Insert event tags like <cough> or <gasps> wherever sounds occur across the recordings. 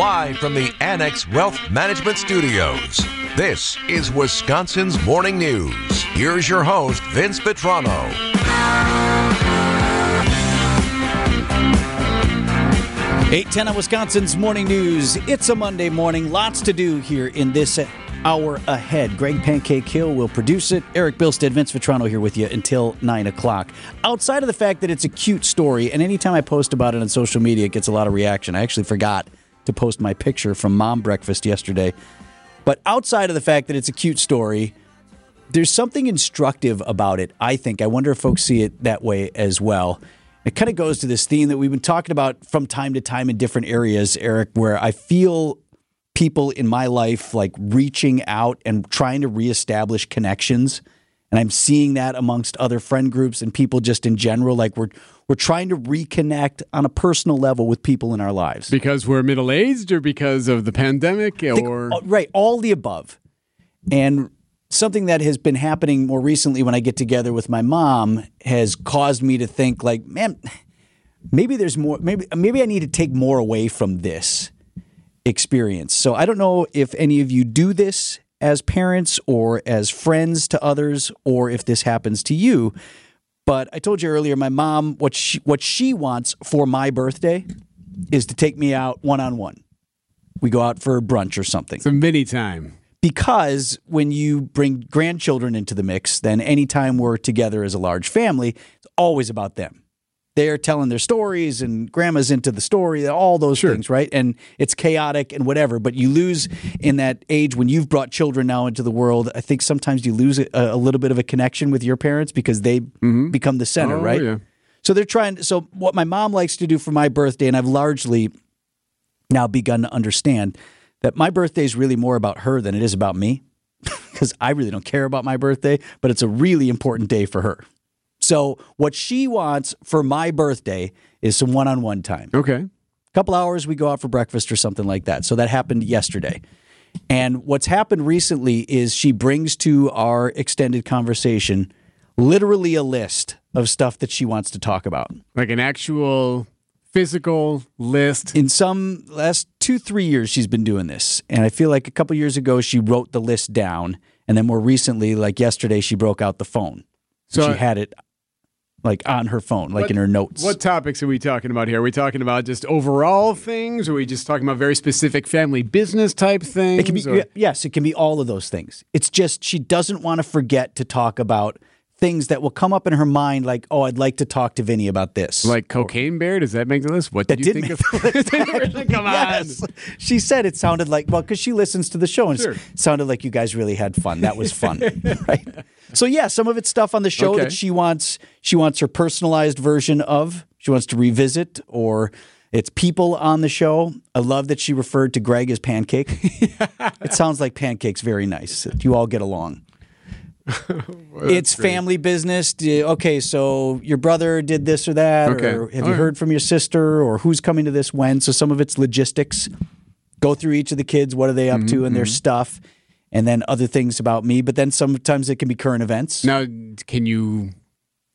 live from the Annex Wealth Management Studios. This is Wisconsin's Morning News. Here's your host, Vince Vitrano. 810 on Wisconsin's Morning News. It's a Monday morning. Lots to do here in this hour ahead. Greg Pancake Hill will produce it. Eric Bilstead, Vince Vitrano here with you until 9 o'clock. Outside of the fact that it's a cute story, and anytime I post about it on social media, it gets a lot of reaction. I actually forgot to post my picture from mom breakfast yesterday. But outside of the fact that it's a cute story, there's something instructive about it, I think. I wonder if folks see it that way as well. It kind of goes to this theme that we've been talking about from time to time in different areas, Eric, where I feel people in my life like reaching out and trying to reestablish connections. And I'm seeing that amongst other friend groups and people just in general. Like we're we're trying to reconnect on a personal level with people in our lives. Because we're middle aged or because of the pandemic or Think, right, all the above. And something that has been happening more recently when I get together with my mom has caused me to think like, man, maybe there's more maybe maybe I need to take more away from this experience. So I don't know if any of you do this as parents or as friends to others or if this happens to you. But I told you earlier my mom what she what she wants for my birthday is to take me out one on one. We go out for brunch or something some mini time. because when you bring grandchildren into the mix, then anytime we're together as a large family, it's always about them. They're telling their stories and grandma's into the story, all those Sure. things, right? And it's chaotic and whatever, but you lose in that age when you've brought children now into the world. I think sometimes you lose a, a little bit of a connection with your parents because they mm-hmm. become the center, Oh, right? yeah. So they're trying. So what my mom likes to do for my birthday, and I've largely now begun to understand that my birthday is really more about her than it is about me, <laughs> because I really don't care about my birthday, but it's a really important day for her. So what she wants for my birthday is some one-on-one time. Okay. A couple hours we go out for breakfast or something like that. So that happened yesterday. And what's happened recently is she brings to our extended conversation literally a list of stuff that she wants to talk about. Like an actual physical list. in some last two three years she's been doing this and i feel like a couple years ago she wrote the list down and then more recently like yesterday she broke out the phone So- she had it like on her phone like What- in her notes What topics are we talking about here? Are we talking about just overall things? Or are we just talking about very specific family business type things? it can be or- yes it can be all of those things it's just she doesn't want to forget to talk about things that will come up in her mind like oh i'd like to talk to vinny about this like Cocaine Bear? Does that make the list? What did That you did think of? the list, <laughs> Did it really? Come on. Yes. She said it sounded like, well, because she listens to the show and Sure. it sounded like you guys really had fun. That was fun. <laughs> right. So yeah, some of it's stuff on the show Okay. that she wants she wants her personalized version of. She wants to revisit or it's people on the show. I love that she referred to Greg as pancake. <laughs> it sounds like pancakes very nice. You all get along. <laughs> it's family business. Okay, so your brother did this or that, Okay. or have All you right. heard from your sister, or who's coming to this when? So some of it's logistics. Go through each of the kids. What are they up to mm-hmm, and their mm-hmm. stuff, and then other things about me. But then sometimes it can be current events. Now, can you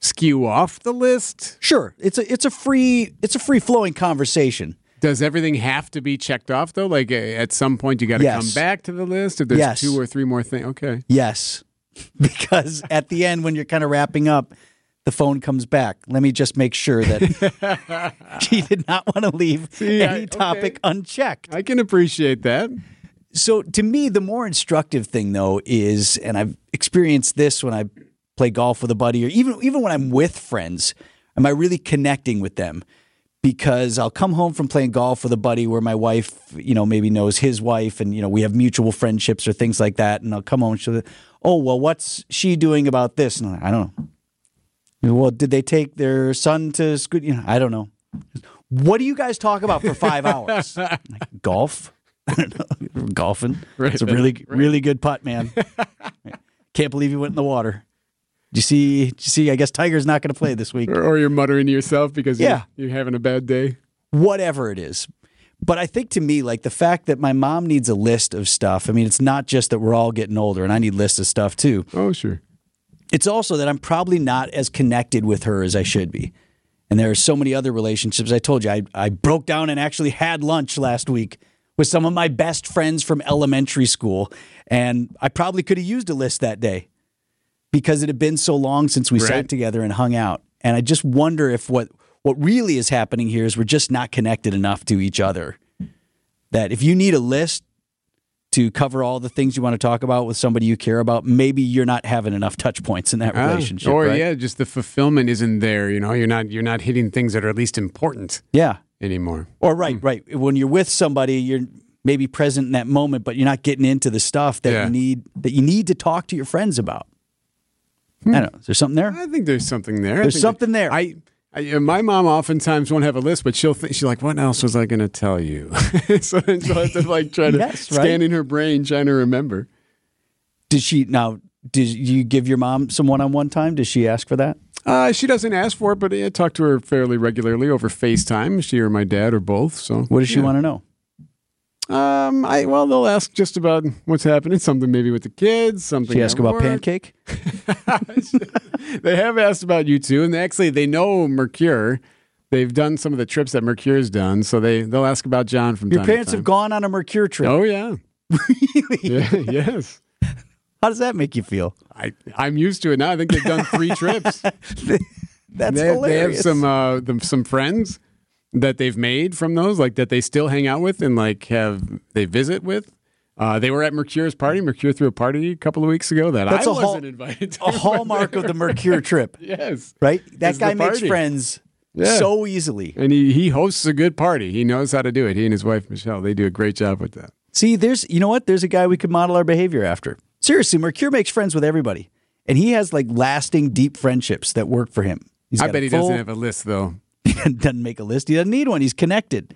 skew off the list? Sure, it's a it's a free it's a free flowing conversation. Does everything have to be checked off though? Like at some point you got to Yes. come back to the list if there's Yes. two or three more things. Okay. Yes, <laughs> because at the end when you're kind of wrapping up. The phone comes back. Let me just make sure that <laughs> she did not want to leave See, I- any okay. topic unchecked. I can appreciate that. So to me, the more instructive thing though is, and I've experienced this when I play golf with a buddy, or even even when I'm with friends, am I really connecting with them? Because I'll come home from playing golf with a buddy where my wife, you know, maybe knows his wife, and you know we have mutual friendships or things like that, and I'll come home and she'll, oh well, what's she doing about this? And I'm like, I don't know. Well, did they take their son to school? You know, I don't know. What do you guys talk about for five <laughs> hours? Like, golf. <laughs> I don't know. Golfing. Right. It's a really, really good putt, man. <laughs> Can't believe you went in the water. You see? Did you see? I guess Tiger's not going to play this week. Or, or you're muttering to yourself because Yeah. you're, you're having a bad day. Whatever it is. But I think to me, like the fact that my mom needs a list of stuff. I mean, it's not just that we're all getting older, and I need lists of stuff too. Oh, sure. it's also that I'm probably not as connected with her as I should be. And there are so many other relationships. I told you, I, I broke down and actually had lunch last week with some of my best friends from elementary school. And I probably could have used a list that day because it had been so long since we Right. sat together and hung out. And I just wonder if what, what really is happening here is we're just not connected enough to each other. That if you need a list to cover all the things you want to talk about with somebody you care about, maybe you're not having enough touch points in that Ah, relationship. or right? yeah, just the fulfillment isn't there. You know, you're not you're not hitting things that are at least important Yeah. anymore. Or right, right. When you're with somebody, you're maybe present in that moment, but you're not getting into the stuff that Yeah. you need that you need to talk to your friends about. I don't know. Is there something there? I think there's something there. There's something there. I, I my mom oftentimes won't have a list, but she'll think she's like, "What else was I going to tell you?" <laughs> so then she'll have to like try to <laughs> Yes, right. scan in her brain, trying to remember. Did she now? Did you give your mom some one-on-one time? Did she ask for that? Uh, she doesn't ask for it, but I talk to her fairly regularly over FaceTime. She or my dad or both. So What does she yeah. want to know? Um, I well, they'll ask just about what's happening. Something maybe with the kids. Something. She ask about work. pancake. <laughs> they have asked about you too, and they actually they know Mercure. They've done some of the trips that Mercure's done, so they they'll ask about John from Your time parents to time. have gone on a Mercure trip. Oh yeah, <laughs> really? yeah, yes. How does that make you feel? I I'm used to it now. I think they've done three trips. <laughs> That's they, have, they have some uh them, some friends that they've made from those, like that they still hang out with and like have they visit with. Uh, they were at Mercure's party. Mercure threw a party a couple of weeks ago that That's I a hall- wasn't invited to. a <laughs> hallmark of the Mercure trip, <laughs> yes, right? That guy makes friends Yeah. so easily. and he he hosts a good party. He knows how to do it. He and his wife Michelle, they do a great job with that. See, there's you know what? There's a guy we could model our behavior after. Seriously, Mercure makes friends with everybody, and he has like lasting, deep friendships that work for him. He's I bet he full- doesn't have a list though. <laughs> Doesn't make a list. He doesn't need one. He's connected.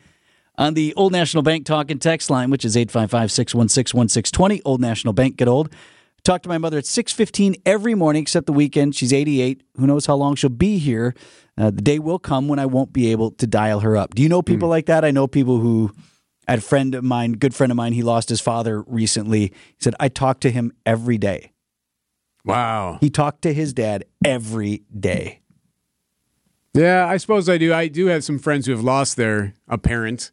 On the Old National Bank talk and text line, which is 855-616-1620, Old National Bank, get old. Talk to my mother at 6.15 every morning except the weekend. She's 88. Who knows how long she'll be here. Uh, the day will come when I won't be able to dial her up. Do you know people like that? I know people who, I had a friend of mine, good friend of mine, he lost his father recently. He said, I talk to him every day. Wow. He talked to his dad every day. Yeah, I suppose I do. I do have some friends who have lost their a parent,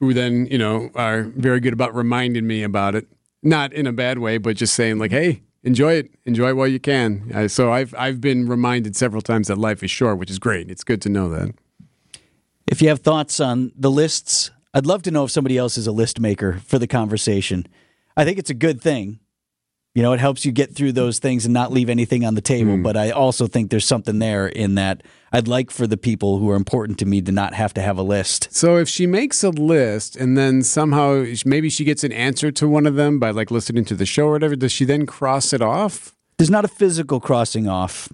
who then you know are very good about reminding me about it. Not in a bad way, but just saying like, "Hey, enjoy it, enjoy it while you can." So I've I've been reminded several times that life is short, which is great. It's good to know that. If you have thoughts on the lists, I'd love to know if somebody else is a list maker for the conversation. I think it's a good thing. You know, it helps you get through those things and not leave anything on the table. Hmm. But I also think there's something there in that I'd like for the people who are important to me to not have to have a list. So if she makes a list and then somehow maybe she gets an answer to one of them by like listening to the show or whatever, does she then cross it off There's not a physical crossing off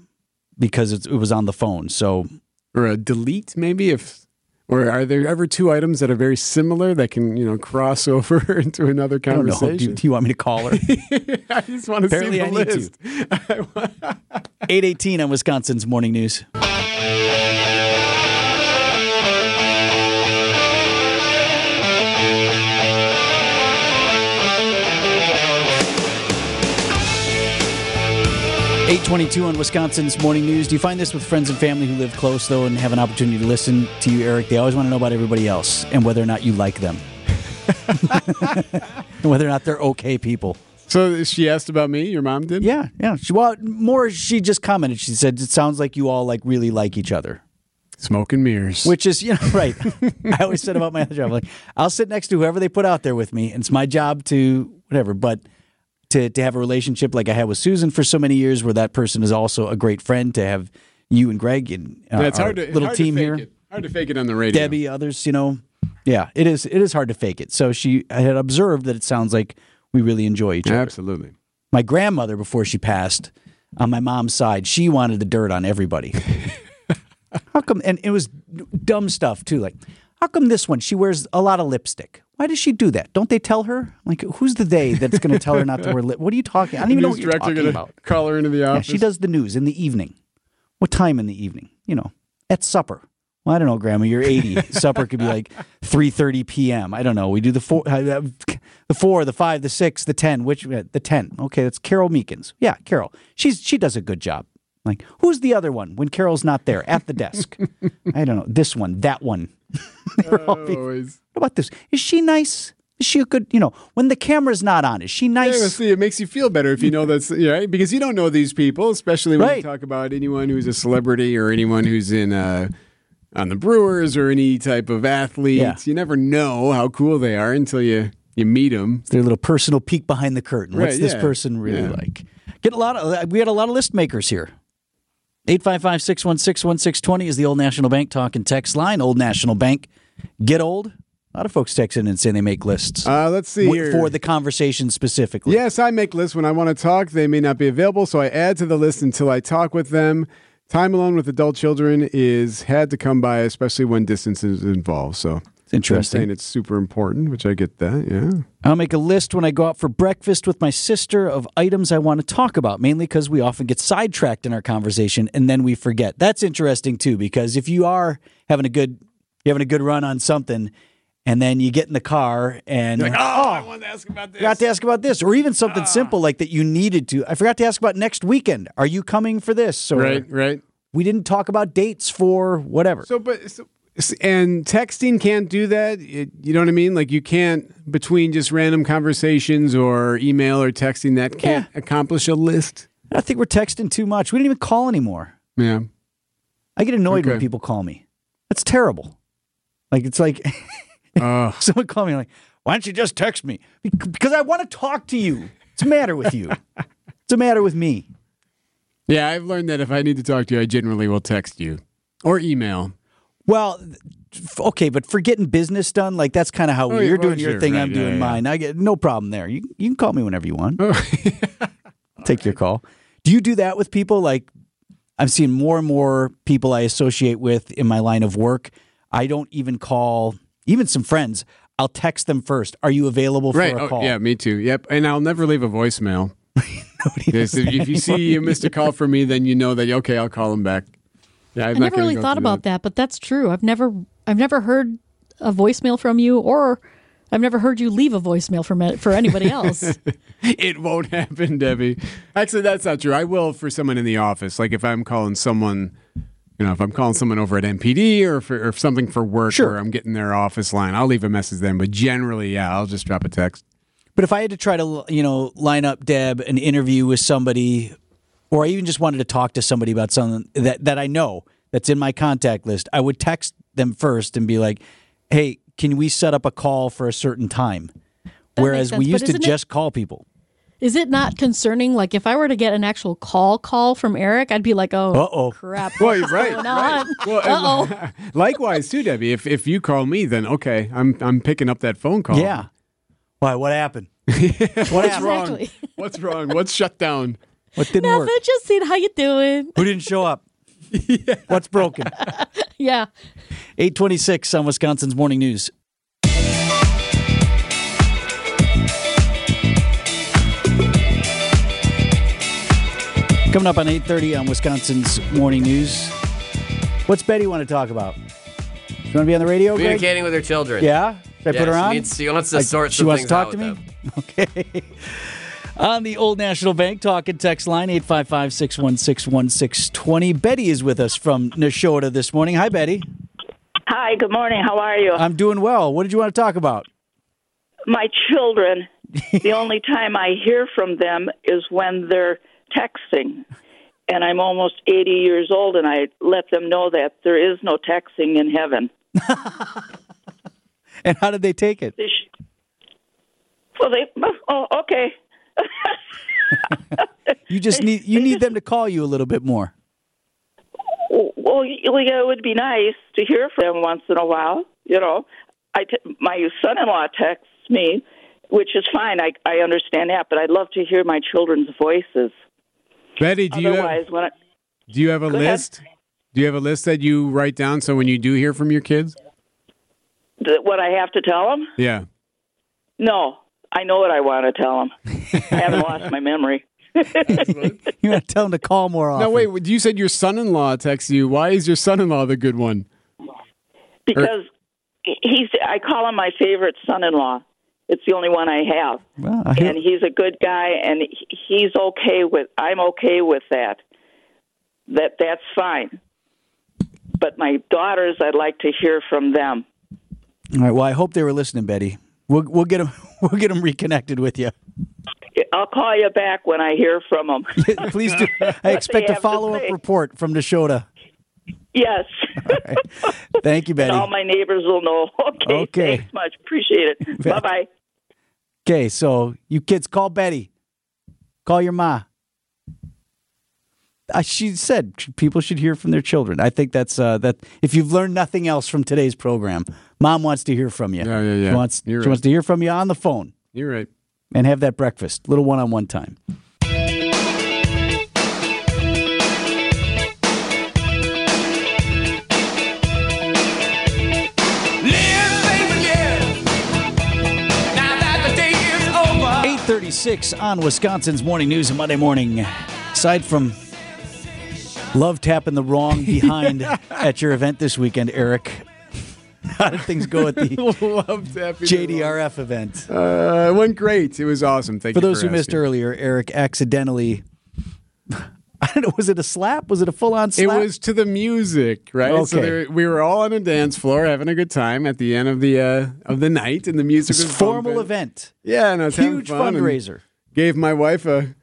because it was on the phone. So or a delete maybe if or are there ever two items that are very similar that can you know cross <laughs> over into another I conversation? Do, do you want me to call her? <laughs> I just want to Apparently see I the need to. list. <laughs> 818 on Wisconsin's Morning News. Eight twenty-two on Wisconsin's Morning News. Do you find this with friends and family who live close, though, and have an opportunity to listen to you, Eric? They always want to know about everybody else and whether or not you like them, <laughs> and whether or not they're okay people. So she asked about me. Your mom did. Yeah, yeah. She well, more. She just commented. She said it sounds like you all like really like each other, Smoke and mirrors. which is you know <laughs> right. I always said about my other job, like I'll sit next to whoever they put out there with me, and it's my job to whatever. But to to have a relationship like I had with Susan for so many years, where that person is also a great friend, to have you and Greg and uh, yeah, our to little team here, It. Hard to fake it on the radio. Debbie, others, you know, yeah, it is. It is hard to fake it. So she I had observed that it sounds like we really enjoy each other Absolutely. my grandmother before she passed on my mom's side she wanted the dirt on everybody <laughs> how come and it was dumb stuff too like how come this one she wears a lot of lipstick why does she do that don't they tell her like who's the they that's going to tell her not to wear lip what are you talking i don't even know what you're talking about call her into the yeah, office. she does the news in the evening what time in the evening you know at supper well, I don't know, Grandma. You're 80. <laughs> Supper could be like 3:30 p.m. I don't know. We do the four, uh, the four, the five, the six, the ten. Which uh, the ten? Okay, that's Carole Meekins. Yeah, Carole. She's she does a good job. Like, who's the other one when Carole's not there at the desk? <laughs> I don't know. This one, that one. <laughs> They were all being- Always. what about this? Is she nice? Is she a good, you know, when the camera's not on, is she nice? well, see, it makes you feel better if you know that's right because you don't know these people, especially when Right. you talk about anyone who's a celebrity or anyone who's in uh, on the Brewers or any type of athletes. Yeah. You never know how cool they are until you you meet them. Their little personal peek behind the curtain. What's Right, this person really Yeah. like? Get a lot of. We had a lot of list makers here. 855-616-1620 is the Old National Bank talk and text line. Old National Bank. Get old. A lot of folks text in and say they make lists Uh, let's see w- for the conversation specifically. Yes, I make lists when I want to talk. They may not be available, so I add to the list until I talk with them. Time alone with adult children is had to come by, especially when distance is involved. So It's interesting. Saying it's super important, which I get that. Yeah. I'll make a list when I go out for breakfast with my sister of items I want to talk about, mainly because we often get sidetracked in our conversation and then we forget. That's interesting too, because if you are having a good you're having a good run on something and then you get in the car and Like, oh, I oh, wanted to ask about this. forgot to ask about this, or even something ah. simple like that you needed to. I forgot to ask about next weekend. Are you coming for this? Or Right, right. we didn't talk about dates for whatever. So, but so, and texting can't do that. It, you know what I mean? Like you can't between just random conversations or email or texting that can't accomplish a list. I think we're texting too much. We didn't even call anymore. Yeah. I get annoyed when people call me. That's terrible. Like it's like <laughs> Uh, <laughs> someone call me like, "Why don't you just text me?" Because I want to talk to you. What's the matter with you? <laughs> What's the matter with me? yeah, I've learned that if I need to talk to you, I generally will text you or email. Well, okay, but for getting business done, like that's kind of how Oh, you're doing your sure, thing. right, I'm yeah, doing yeah. mine. I get no problem there. You you can call me whenever you want. Oh, <laughs> Take your call. Do you do that with people? Like I'm seeing more and more people I associate with in my line of work. I don't even call even some friends. I'll text them first. Are you available for right. a Oh, call? yeah, me too. Yep. And I'll never leave a voicemail. <laughs> If you see you missed a call from me, then you know that okay, I'll call them back. Yeah, I'm I never really thought through about that, but that's true. I've never I've never heard a voicemail from you or I've never heard you leave a voicemail for me- for anybody <laughs> else. It won't happen, Debbie. Actually, that's not true. I will for someone in the office. Like if I'm calling someone, you know, if I'm calling someone over at MPD or for or something for work, Sure. or I'm getting their office line, I'll leave a message then. But generally, yeah, I'll just drop a text. But if I had to try to, you know, line up Deb an interview with somebody, or I even just wanted to talk to somebody about something that, that I know that's in my contact list, I would text them first and be like, "Hey, can we set up a call for a certain time?" Whereas we used to it- just call people. Is it not concerning? Like if I were to get an actual call call from Eric, I'd be like, oh, Uh-oh. crap. <laughs> Well, you're right. right. Well, Uh-oh. <laughs> likewise too, Debbie. If if you call me, then okay, I'm I'm picking up that phone call. Yeah. Why? What happened? <laughs> What's happened? wrong? What's wrong? What's shut down? What didn't work? Just seeing how you doing. Who didn't show up? <laughs> What's broken? Yeah. 826 on Wisconsin's Morning News. Coming up on 8:30 on Wisconsin's Morning News. What's Betty want to talk about? You want to be on the radio, Greg? Communicating with her children. Yeah? Should I Yeah, put her she on? needs- she wants to Like, sort she some wants to talk to me? with <laughs> Okay. On the Old National Bank talk and text line 855 616 1620. Betty is with us from Neshota this morning. Hi, Betty. Hi, good morning. How are you? I'm doing well. What did you want to talk about? My children, the only <laughs> time I hear from them is when they're texting. And I'm almost 80 years old, and I let them know that there is no texting in heaven. <laughs> And how did they take it? They sh- well, they, oh, okay. <laughs> You just need you need them to call you a little bit more. Well, yeah, it would be nice to hear from them once in a while. You know, I t- my son-in-law texts me, which is fine. I I understand that, but I'd love to hear my children's voices. Betty, do you have, when I, do you have a Go ahead. list? Do you have a list that you write down so when you do hear from your kids? what I have to tell them, Yeah. no, I know what I want to tell them. I haven't lost my memory. <laughs> You want to tell him to call more often. No, wait. You said your son-in-law texts you. Why is your son-in-law the good one? because he's I call him my favorite son-in-law. It's the only one I have, Well, I and he's a good guy, and he's okay with. I'm okay with that. That that's fine. But my daughters, I'd like to hear from them. All right. Well, I hope they were listening, Betty. We'll we'll get him <laughs> we'll get them reconnected with you. I'll call you back when I hear from them. <laughs> Please do. <laughs> I expect a follow up report from Neshota. yes. Thank you, Betty. And all my neighbors will know. Okay. Okay. Thanks much. Appreciate it. Bye bye. Okay, so you kids call Betty. Call your ma. Uh, she said people should hear from their children. I think that's uh, that. If you've learned nothing else from today's program, mom wants to hear from you. Yeah, yeah, yeah. She wants she right. wants to hear from you on the phone You're right. and have that breakfast, little one on one time. Eight thirty six on Wisconsin's morning news and Monday morning. Aside from love tapping the wrong behind <laughs> at your event this weekend, Eric. How did things go at the. <laughs> JDRF event? Uh, it went great. It was awesome. Thank you. For you those who missed earlier, Eric accidentally. <laughs> I don't know. Was it a slap? Was it a full on slap? It was to the music, right? So there, we were all on a dance floor having a good time at the end of the uh, of the night, and the music was a formal bumping. event. Yeah, and I was Huge fun fundraiser. Gave my wife a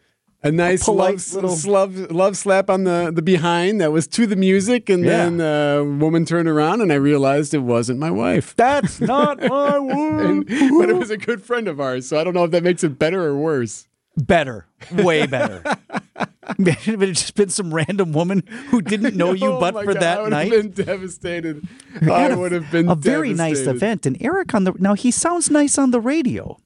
a nice polite love, little- love love slap on the the behind that was to the music, and Yeah. then a woman turned around, and I realized it wasn't my wife. That's <laughs> not my. And, but it was a good friend of ours, so I don't know if that makes it better or worse. Better. Way better. Imagine <laughs> <laughs> if it had just been some random woman who didn't know you Oh but for God, that I would night. have been devastated. I a- would have been a very nice event. And Eric on the now he sounds nice on the radio,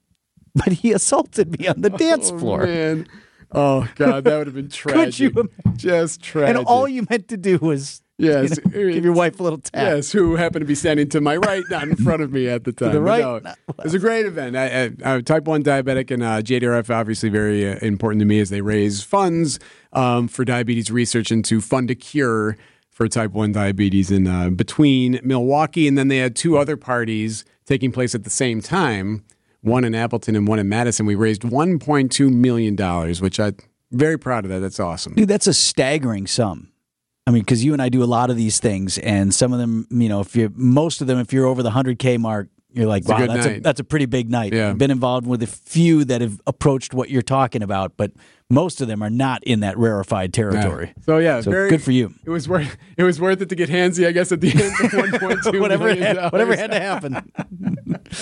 but he assaulted me on the oh, dance Oh, floor. man. Oh <laughs> God, that would have been tragic. <laughs> Could you imagine? Just tragic. And all you meant to do was Yes. you know, <laughs> give your wife a little tap. Yes, who happened to be standing to my right, not in front of me at the time. the right, no, it was a great event. I, I, type 1 diabetic and uh, JDRF obviously very uh, important to me as they raise funds um, for diabetes research and to fund a cure for type 1 diabetes in uh, between Milwaukee. And then they had two other parties taking place at the same time, one in Appleton and one in Madison. We raised $1.2 million, which I'm very proud of that. That's awesome. Dude, that's a staggering sum. I mean, because you and I do a lot of these things, and some of them, you know, if you most of them, if you're over the hundred k mark, you're like, a wow, good that's a that's a pretty big night. Yeah. I've been involved with a few that have approached what you're talking about, but most of them are not in that rarefied territory. So yeah, So very, good for you. It was worth it was worth it to get handsy, I guess, at the end of <laughs> one point two whatever had, whatever had to happen. <laughs>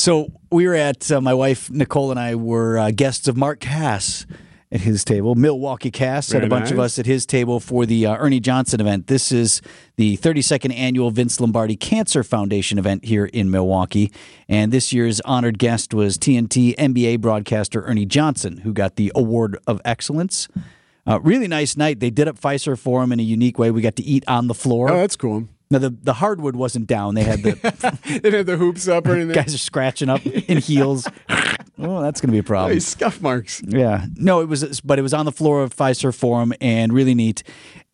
so we were at uh, my wife Nicole and I were uh, guests of Mark Cass at his table. Milwaukee Cass had a bunch of us at his table for the uh, Ernie Johnson event. This is the 32nd annual Vince Lombardi Cancer Foundation event here in Milwaukee, and this year's honored guest was TNT NBA broadcaster Ernie Johnson, who got the Award of Excellence. Uh, really nice night. They did up Fiserv for him in a unique way. We got to eat on the floor. Oh, that's cool. Now the the hardwood wasn't down. They had the <laughs> They didn't have the hoops up or <laughs> anything. guys are scratching up in heels. <laughs> Oh, that's going to be a problem. Hey, scuff marks. Yeah, no, it was, but it was on the floor of Fiserv Forum and really neat.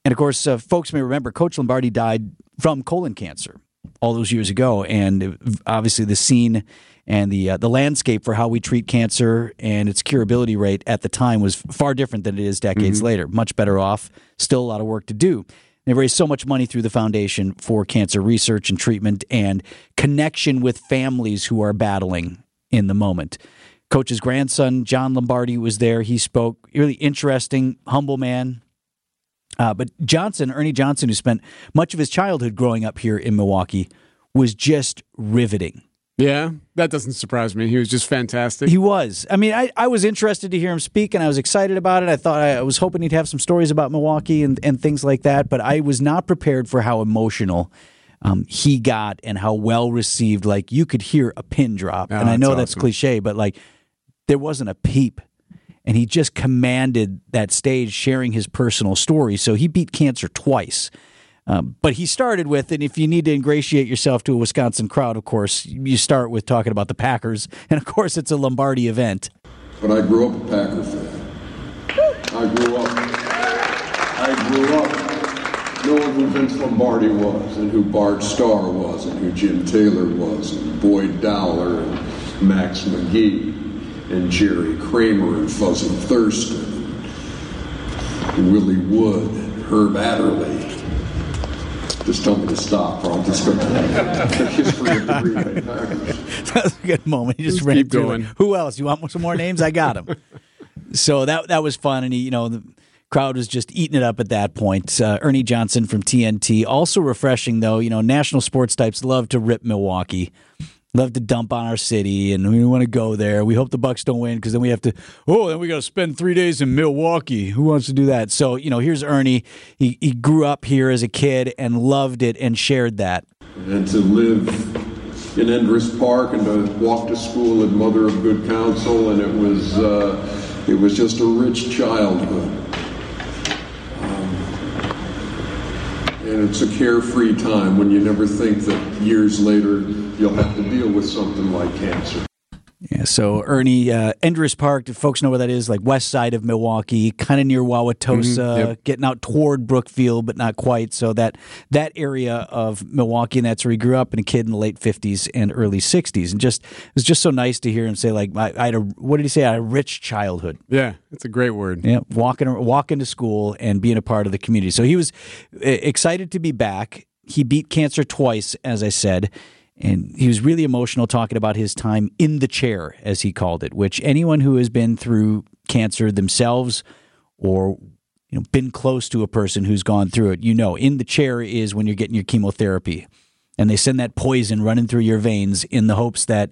And of course, uh, folks may remember Coach Lombardi died from colon cancer all those years ago, and it- obviously the scene and the uh, the landscape for how we treat cancer and its curability rate at the time was far different than it is decades later. Much better off. Still a lot of work to do. They raised so much money through the foundation for cancer research and treatment and connection with families who are battling in the moment. Coach's grandson, John Lombardi, was there. He spoke. Really interesting, humble man. Uh, but Johnson, Ernie Johnson, who spent much of his childhood growing up here in Milwaukee, was just riveting. Yeah, that doesn't surprise me. He was just fantastic. He was. I mean, I, I was interested to hear him speak, and I was excited about it. I thought I was hoping he'd have some stories about Milwaukee and, and things like that, but I was not prepared for how emotional um, he got and how well received. Like you could hear a pin drop, Oh, and I that's know that's awesome. cliche, but like there wasn't a peep. And he just commanded that stage, sharing his personal story. So he beat cancer twice. Um, but he started with, and if you need to ingratiate yourself to a Wisconsin crowd, of course, you start with talking about the Packers. <laughs> And of course, it's a Lombardi event. But I grew up a Packer fan. I grew up. I grew up knowing who Vince Lombardi was, and who Bart Starr was, and who Jim Taylor was, and Boyd Dowler, and Max McGee, and Jerry Kramer, and Fuzzy Thurston, and Willie Wood, and Herb Adderley. Just tell me to stop, or I'll just go to the history of the Green Bay Packers. <laughs> that was a good moment. He just Let's ran keep going. like, Who else? You want some more names? I got them. so that that was fun, and he, you know, the crowd was just eating it up at that point. Uh, Ernie Johnson from TNT, also refreshing though. You know, national sports types love to rip Milwaukee. Love to dump on our city, and we want to go there. We hope the Bucks don't win because then we have to. Oh, then we got to spend three days in Milwaukee. Who wants to do that? So you know, here's Ernie. He he grew up here as a kid and loved it and shared that. and to live in Enderis Park and to walk to school at Mother of Good Counsel, and it was uh, it was just a rich childhood. And it's a carefree time when you never think that years later you'll have to deal with something like cancer. Yeah, so Ernie, uh, Enderis Park, if folks know where that is, like west side of Milwaukee, kind of near Wauwatosa, Mhm, yep. getting out toward Brookfield, but not quite. So that that area of Milwaukee, and that's where he grew up, and a kid in the late fifties and early sixties, and just it was just so nice to hear him say like, I, I had a what did he say? I had a rich childhood. Yeah, that's a great word. Yeah, walking walking to school and being a part of the community. So he was excited to be back. He beat cancer twice, as I said, and he was really emotional talking about his time in the chair, as he called it. Which anyone who has been through cancer themselves, or you know, been close to a person who's gone through it, you know, in the chair is when you're getting your chemotherapy, and they send that poison running through your veins in the hopes that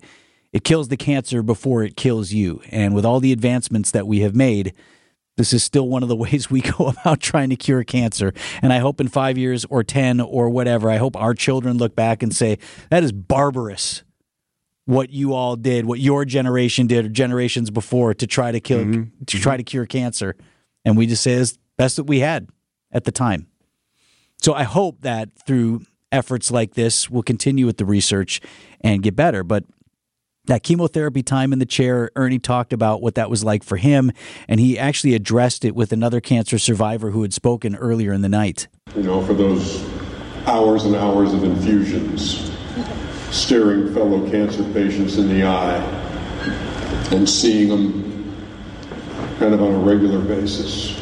it kills the cancer before it kills you. And with all the advancements that we have made, this is still one of the <laughs> ways we go about trying to cure cancer. And I hope in five years or 10 or whatever, I hope our children look back and say, that is barbarous what you all did, what your generation did or generations before to try to kill, mm-hmm. to try to cure cancer. And we just say it's best that we had at the time. So I hope that through efforts like this, we'll continue with the research and get better. But that chemotherapy time in the chair, Ernie talked about what that was like for him, and he actually addressed it with another cancer survivor who had spoken earlier in the night. You know, for those hours and hours of infusions, staring fellow cancer patients in the eye and seeing them kind of on a regular basis.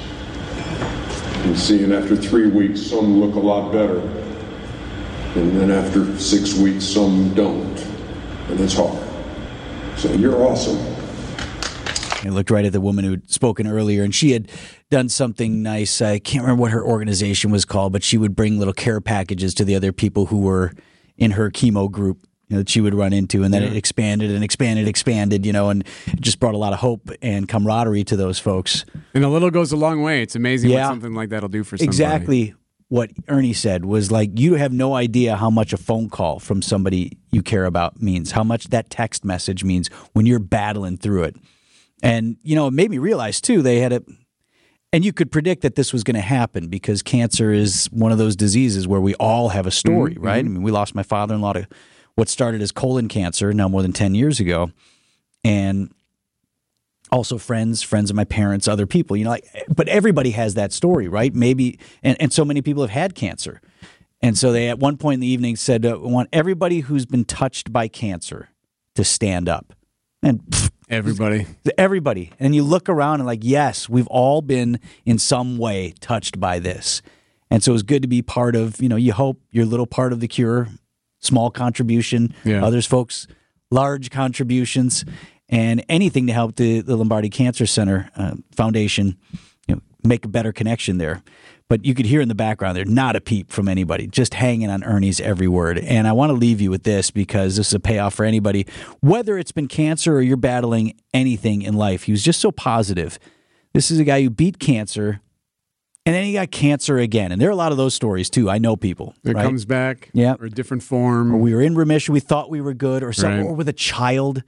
And seeing after three weeks some look a lot better. And then after six weeks some don't. And it's hard. So you're awesome. I looked right at the woman who'd spoken earlier, and she had done something nice. I can't remember what her organization was called, but she would bring little care packages to the other people who were in her chemo group you know, that she would run into, and then it expanded and expanded, expanded, you know, and it just brought a lot of hope and camaraderie to those folks. And a little goes a long way. It's amazing Yeah. what something like that'll do for somebody. Exactly what Ernie said was like, you have no idea how much a phone call from somebody you care about means, how much that text message means when you're battling through it. And, you know, it made me realize too, they had a, and you could predict that this was going to happen because cancer is one of those diseases where we all have a story, mm-hmm. right? I mean, we lost my father in law to what started as colon cancer now more than 10 years ago. And also friends, friends of my parents, other people, you know, like, but everybody has that story, right? Maybe, and, and so many people have had cancer. And so they, at one point in the evening, said, uh, want everybody who's been touched by cancer to stand up. And pfft, Everybody. everybody. And you look around and, like, yes, we've all been in some way touched by this. And so it's good to be part of, you know, you hope your little part of the cure, small contribution, Yeah. others folks, large contributions, and anything to help the, the Lombardi Cancer Center uh, Foundation you know, make a better connection there. But you could hear in the background there, not a peep from anybody, just hanging on Ernie's every word. And I want to leave you with this because this is a payoff for anybody, whether it's been cancer or you're battling anything in life. He was just so positive. This is a guy who beat cancer and then he got cancer again. And there are a lot of those stories too. I know people. It right? comes back. Yeah. Or a different form. or we were in remission, we thought we were good, or some, Right. or with a child,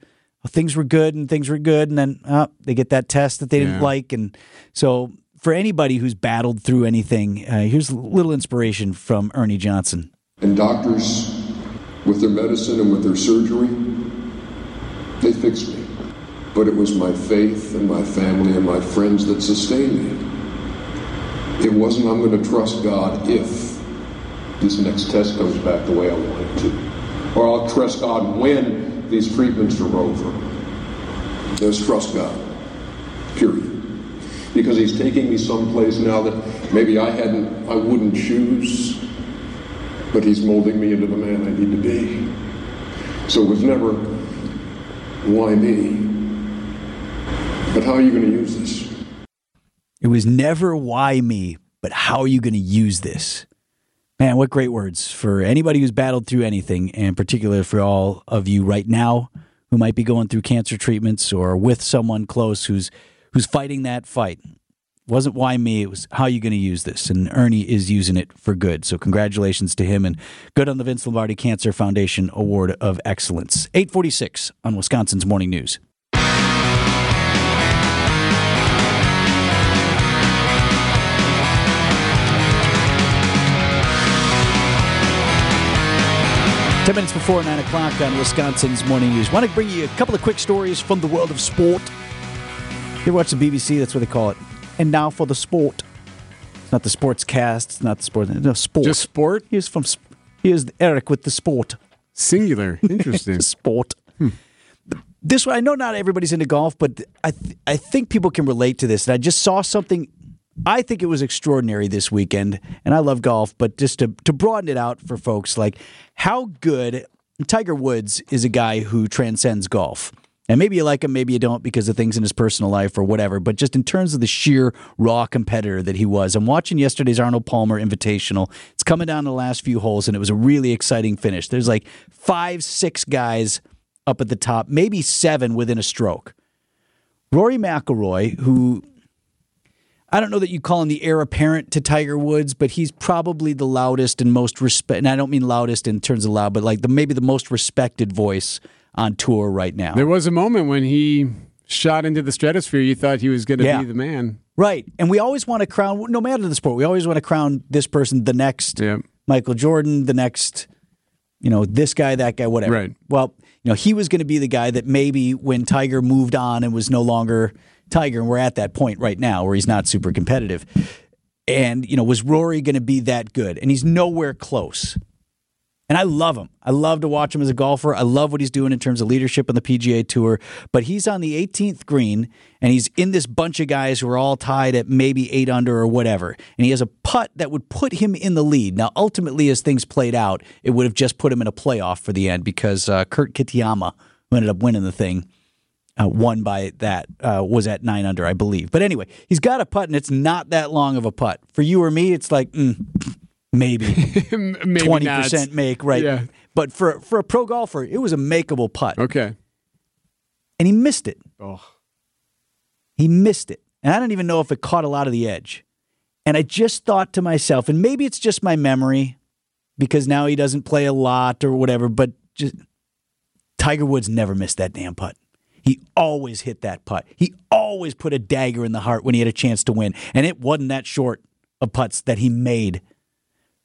things were good and things were good, and then uh, they get that test that they didn't like, and so for anybody who's battled through anything, uh, here's a little inspiration from Ernie Johnson. And doctors, with their medicine and with their surgery, they fixed me. But it was my faith and my family and my friends that sustained me. It wasn't, I'm going to trust God if this next test comes back the way I want it to. Or I'll trust God when these treatments are over. Just trust God. Period. Because He's taking me someplace now that maybe I hadn't, I wouldn't choose. but he's molding me into the man I need to be. So it was never, why me? But how are you going to use this? It was never why me, but how are you going to use this? Man, what great words for anybody who's battled through anything, and particularly for all of you right now who might be going through cancer treatments or with someone close who's who's fighting that fight. It wasn't why me, it was how you going to use this? And Ernie is using it for good. So congratulations to him and good on the Vince Lombardi Cancer Foundation Award of Excellence. 846 on Wisconsin's Morning News. Ten minutes before nine o'clock on Wisconsin's Morning News. Want to bring you a couple of quick stories from the world of sport. You watch the BBC? That's what they call it. And now for the sport. It's not the sports cast. It's not the sport. No, sport. Just sport? Here's from. Here's Eric with the sport. Singular. <laughs> Interesting. sport. Hmm. This one, I know not everybody's into golf, but I th- I think people can relate to this. And I just saw something. I think it was extraordinary this weekend, and I love golf, but just to to broaden it out for folks, like how good Tiger Woods is a guy who transcends golf. And maybe you like him, maybe you don't because of things in his personal life or whatever. But just in terms of the sheer raw competitor that he was, I'm watching yesterday's Arnold Palmer Invitational. It's coming down the last few holes, and it was a really exciting finish. There's like five, six guys up at the top, maybe seven within a stroke. Rory McIlroy, who I don't know that you call him the heir apparent to Tiger Woods, but he's probably the loudest and most respect. And I don't mean loudest in terms of loud, but like the maybe the most respected voice on tour right now. There was a moment when he shot into the stratosphere. You thought he was going to Yeah. be the man. Right. And we always want to crown, no matter the sport, we always want to crown this person the next Yeah. Michael Jordan, the next, you know, this guy, that guy, whatever. Right. Well, you know, he was going to be the guy that maybe when Tiger moved on and was no longer Tiger, and we're at that point right now where he's not super competitive. And, you know, was Rory going to be that good? And he's nowhere close. And I love him. I love to watch him as a golfer. I love what he's doing in terms of leadership on the PGA Tour. But he's on the 18th green and he's in this bunch of guys who are all tied at maybe eight under or whatever. And he has a putt that would put him in the lead. Now, ultimately, as things played out, it would have just put him in a playoff for the end because uh, Kurt Kitayama, who ended up winning the thing, uh, won by that, uh, was at nine under, I believe. But anyway, he's got a putt and it's not that long of a putt. For you or me, it's like, mm, maybe. <laughs> Twenty percent make, right? Yeah. But for for a pro golfer, it was a makeable putt, Okay. and he missed it. Oh. He missed it, and I don't even know if it caught a lot of the edge. And I just thought to myself, and maybe it's just my memory, because now he doesn't play a lot or whatever. But just Tiger Woods never missed that damn putt. He always hit that putt. He always put a dagger in the heart when he had a chance to win, and it wasn't that short of putts that he made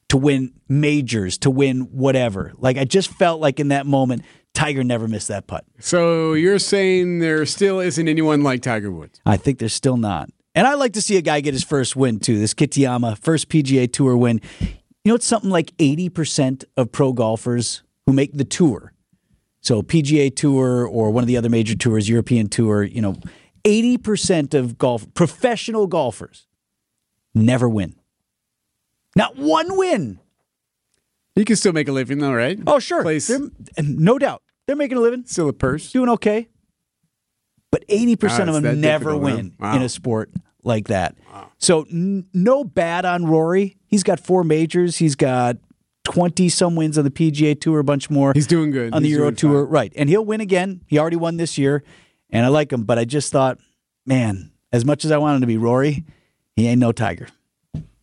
to win majors, to win whatever. Like I just felt like in that moment, Tiger never missed that putt. So you're saying there still isn't anyone like Tiger Woods? I think there's still not. And I like to see a guy get his first win too. This Kitayama first PGA Tour win. You know, it's something like 80% of pro golfers who make the tour. So PGA Tour or one of the other major tours, European Tour, you know, 80% of golf professional golfers never win. Not one win. You can still make a living though, right? Oh, sure. Place and no doubt. They're making a living, still a purse. doing okay. But 80% Ah, of them never win Wow. in a sport like that. So, n- no bad on Rory. He's got four majors. He's got 20 some wins on the PGA Tour, a bunch more He's doing good. on the He's Euro Tour. fine. Right. And he'll win again. He already won this year. And I like him. But I just thought, man, as much as I want him to be Rory, he ain't no Tiger.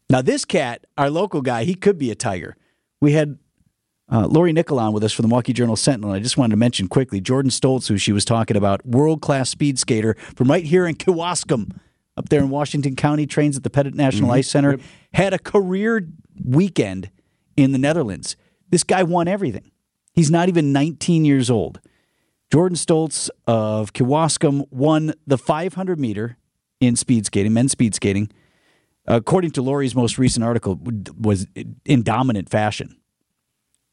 Now, this cat, our local guy, he could be a Tiger. We had uh, Lori Nickel on with us for the Milwaukee Journal Sentinel. I just wanted to mention quickly Jordan Stolz, who she was talking about, world class speed skater from right here in Kewaskum, up there in Washington County, trains at the Pettit National Ice Center, had a career weekend in the Netherlands. This guy won everything. He's not even 19 years old. Jordan Stolz of Kewaskum won the 500 meter in speed skating, men's speed skating. According to Lori's most recent article, was in dominant fashion.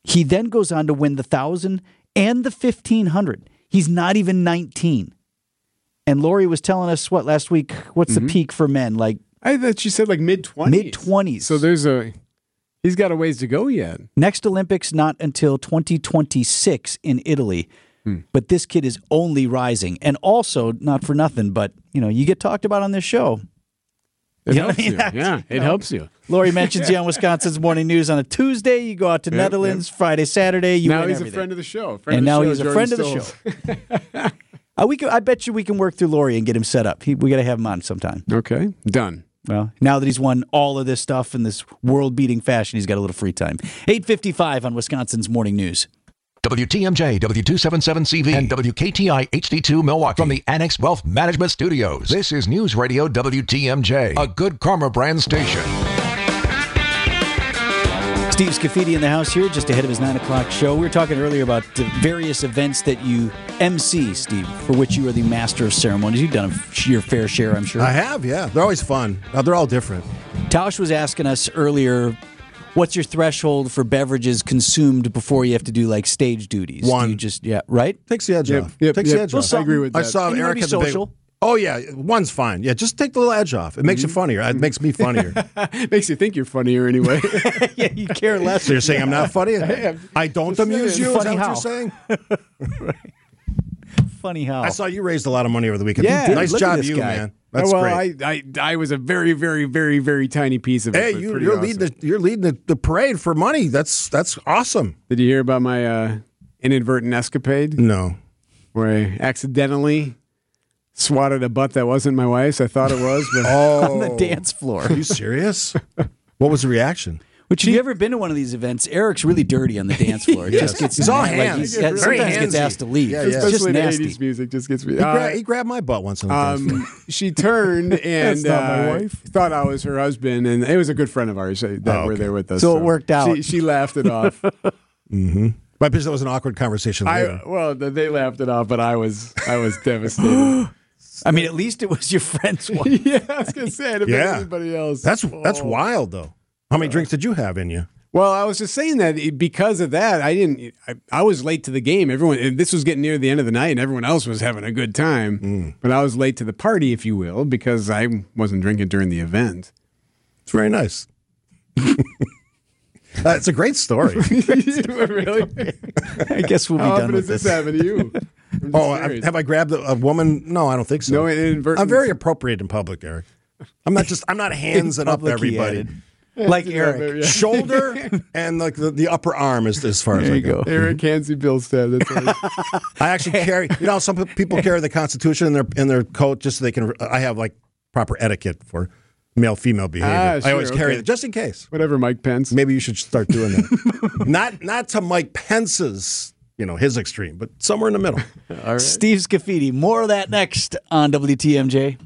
He then goes on to win the 1,000 and the 1,500. He's not even 19. And Laurie was telling us what last week? What's the mm-hmm. peak for men? Like I thought you said like mid twenties. mid 20s. So there's a He's got a ways to go yet. Next Olympics not until 2026 in Italy. But this kid is only rising, and also not for nothing, but you know you get talked about on this show. It You helps <laughs> you. Yeah, you it know. helps you. Lori <laughs> mentions you on Wisconsin's Morning News on a Tuesday. You go out to Yep, Netherlands Friday, Saturday. You now he's everything. a friend of the show. Friend and now show, he's a friend of the show. <laughs> Uh, we can, I bet you we can work through Lori and get him set up. He, we got to have him on sometime. Okay, done. Well, now that he's won all of this stuff in this world-beating fashion, he's got a little free time. Eight fifty-five on Wisconsin's Morning News. WTMJ, W277CV, and WKTI HD2 Milwaukee from the Annex Wealth Management Studios. This is News Radio WTMJ, a good karma brand station. Steve Scafidi in the house here, just ahead of his nine o'clock show. We were talking earlier about the various events that you MC, Steve, for which you are the master of ceremonies. You've done a, your fair share, I'm sure. I have, yeah. They're always fun. Uh, they're all different. Tausch was asking us earlier, what's your threshold for beverages consumed before you have to do like stage duties? Do One. you just yeah, right? Takes the edge Yep, off. yep, Takes yep. the edge Well, off. I agree with that. I saw And you Eric at the big. Oh yeah, one's fine. Yeah, just take the little edge off. It makes you funnier. It makes me funnier. <laughs> Makes you think you're funnier anyway. <laughs> yeah, you care less. so you're saying I'm not funny? <laughs> I don't amuse you? Is Funny that what how? you're saying? Funny how I saw you raised a lot of money over the weekend. Yeah, nice look job, you guy. man. That's well, great. I, I I was a very very very very tiny piece of it. hey, you, you're awesome. leading the you're leading the, the parade for money. That's that's awesome. Did you hear about my uh, inadvertent escapade No. where I accidentally swatted a butt that wasn't my wife's? I thought it was, but <laughs> on the dance floor. Are you serious? <laughs> what was the reaction? Which have you ever been to one of these events? Eric's really dirty on the dance <laughs> floor. He just gets He's all like, hands. he's- Very sometimes gets asked to leave. Yeah, yeah. especially the nasty. '80s music just gets me. He, gra- Uh, he grabbed my butt once in a while. um, she turned and not my uh, wife. thought I was her husband, and it was a good friend of ours that Oh, were there with us. So it worked out. She, she laughed it off. My business was an awkward conversation later. I well, they laughed it off, but I was I was <gasps> devastated. I mean, at least it was your friend's wife. <laughs> yeah, I was gonna say it. If Yeah. anybody else, that's that's Oh. wild though. How many drinks did you have in you? Well, I was just saying that because of that, I didn't. I, I was late to the game. Everyone, and this was getting near the end of the night, and everyone else was having a good time. Mm. But I was late to the party, if you will, because I wasn't drinking during the event. It's very nice. <laughs> Uh, it's a great story. <laughs> <laughs> really? I guess we'll be How done often with does this this. happen to you? <laughs> I'm just oh, I, serious. have I grabbed a, a woman? No, I don't think so. no inadvertent. I'm very appropriate in public, Eric. I'm not just. I'm not hands and up Public, he everybody. added. Like Eric. Yeah. Shoulder and like the, the upper arm is as far as There I you go. go. Eric Hansey Billstead. That's right. I actually carry. You know, some people carry the Constitution in their in their coat just so they can. I have like proper etiquette for male female behavior. Ah, I always carry okay. it just in case. Whatever, Mike Pence. Maybe you should start doing that. <laughs> not not to Mike Pence's, you know, his extreme, but somewhere in the middle. <laughs> Steve Scafidi. More of that next on WTMJ.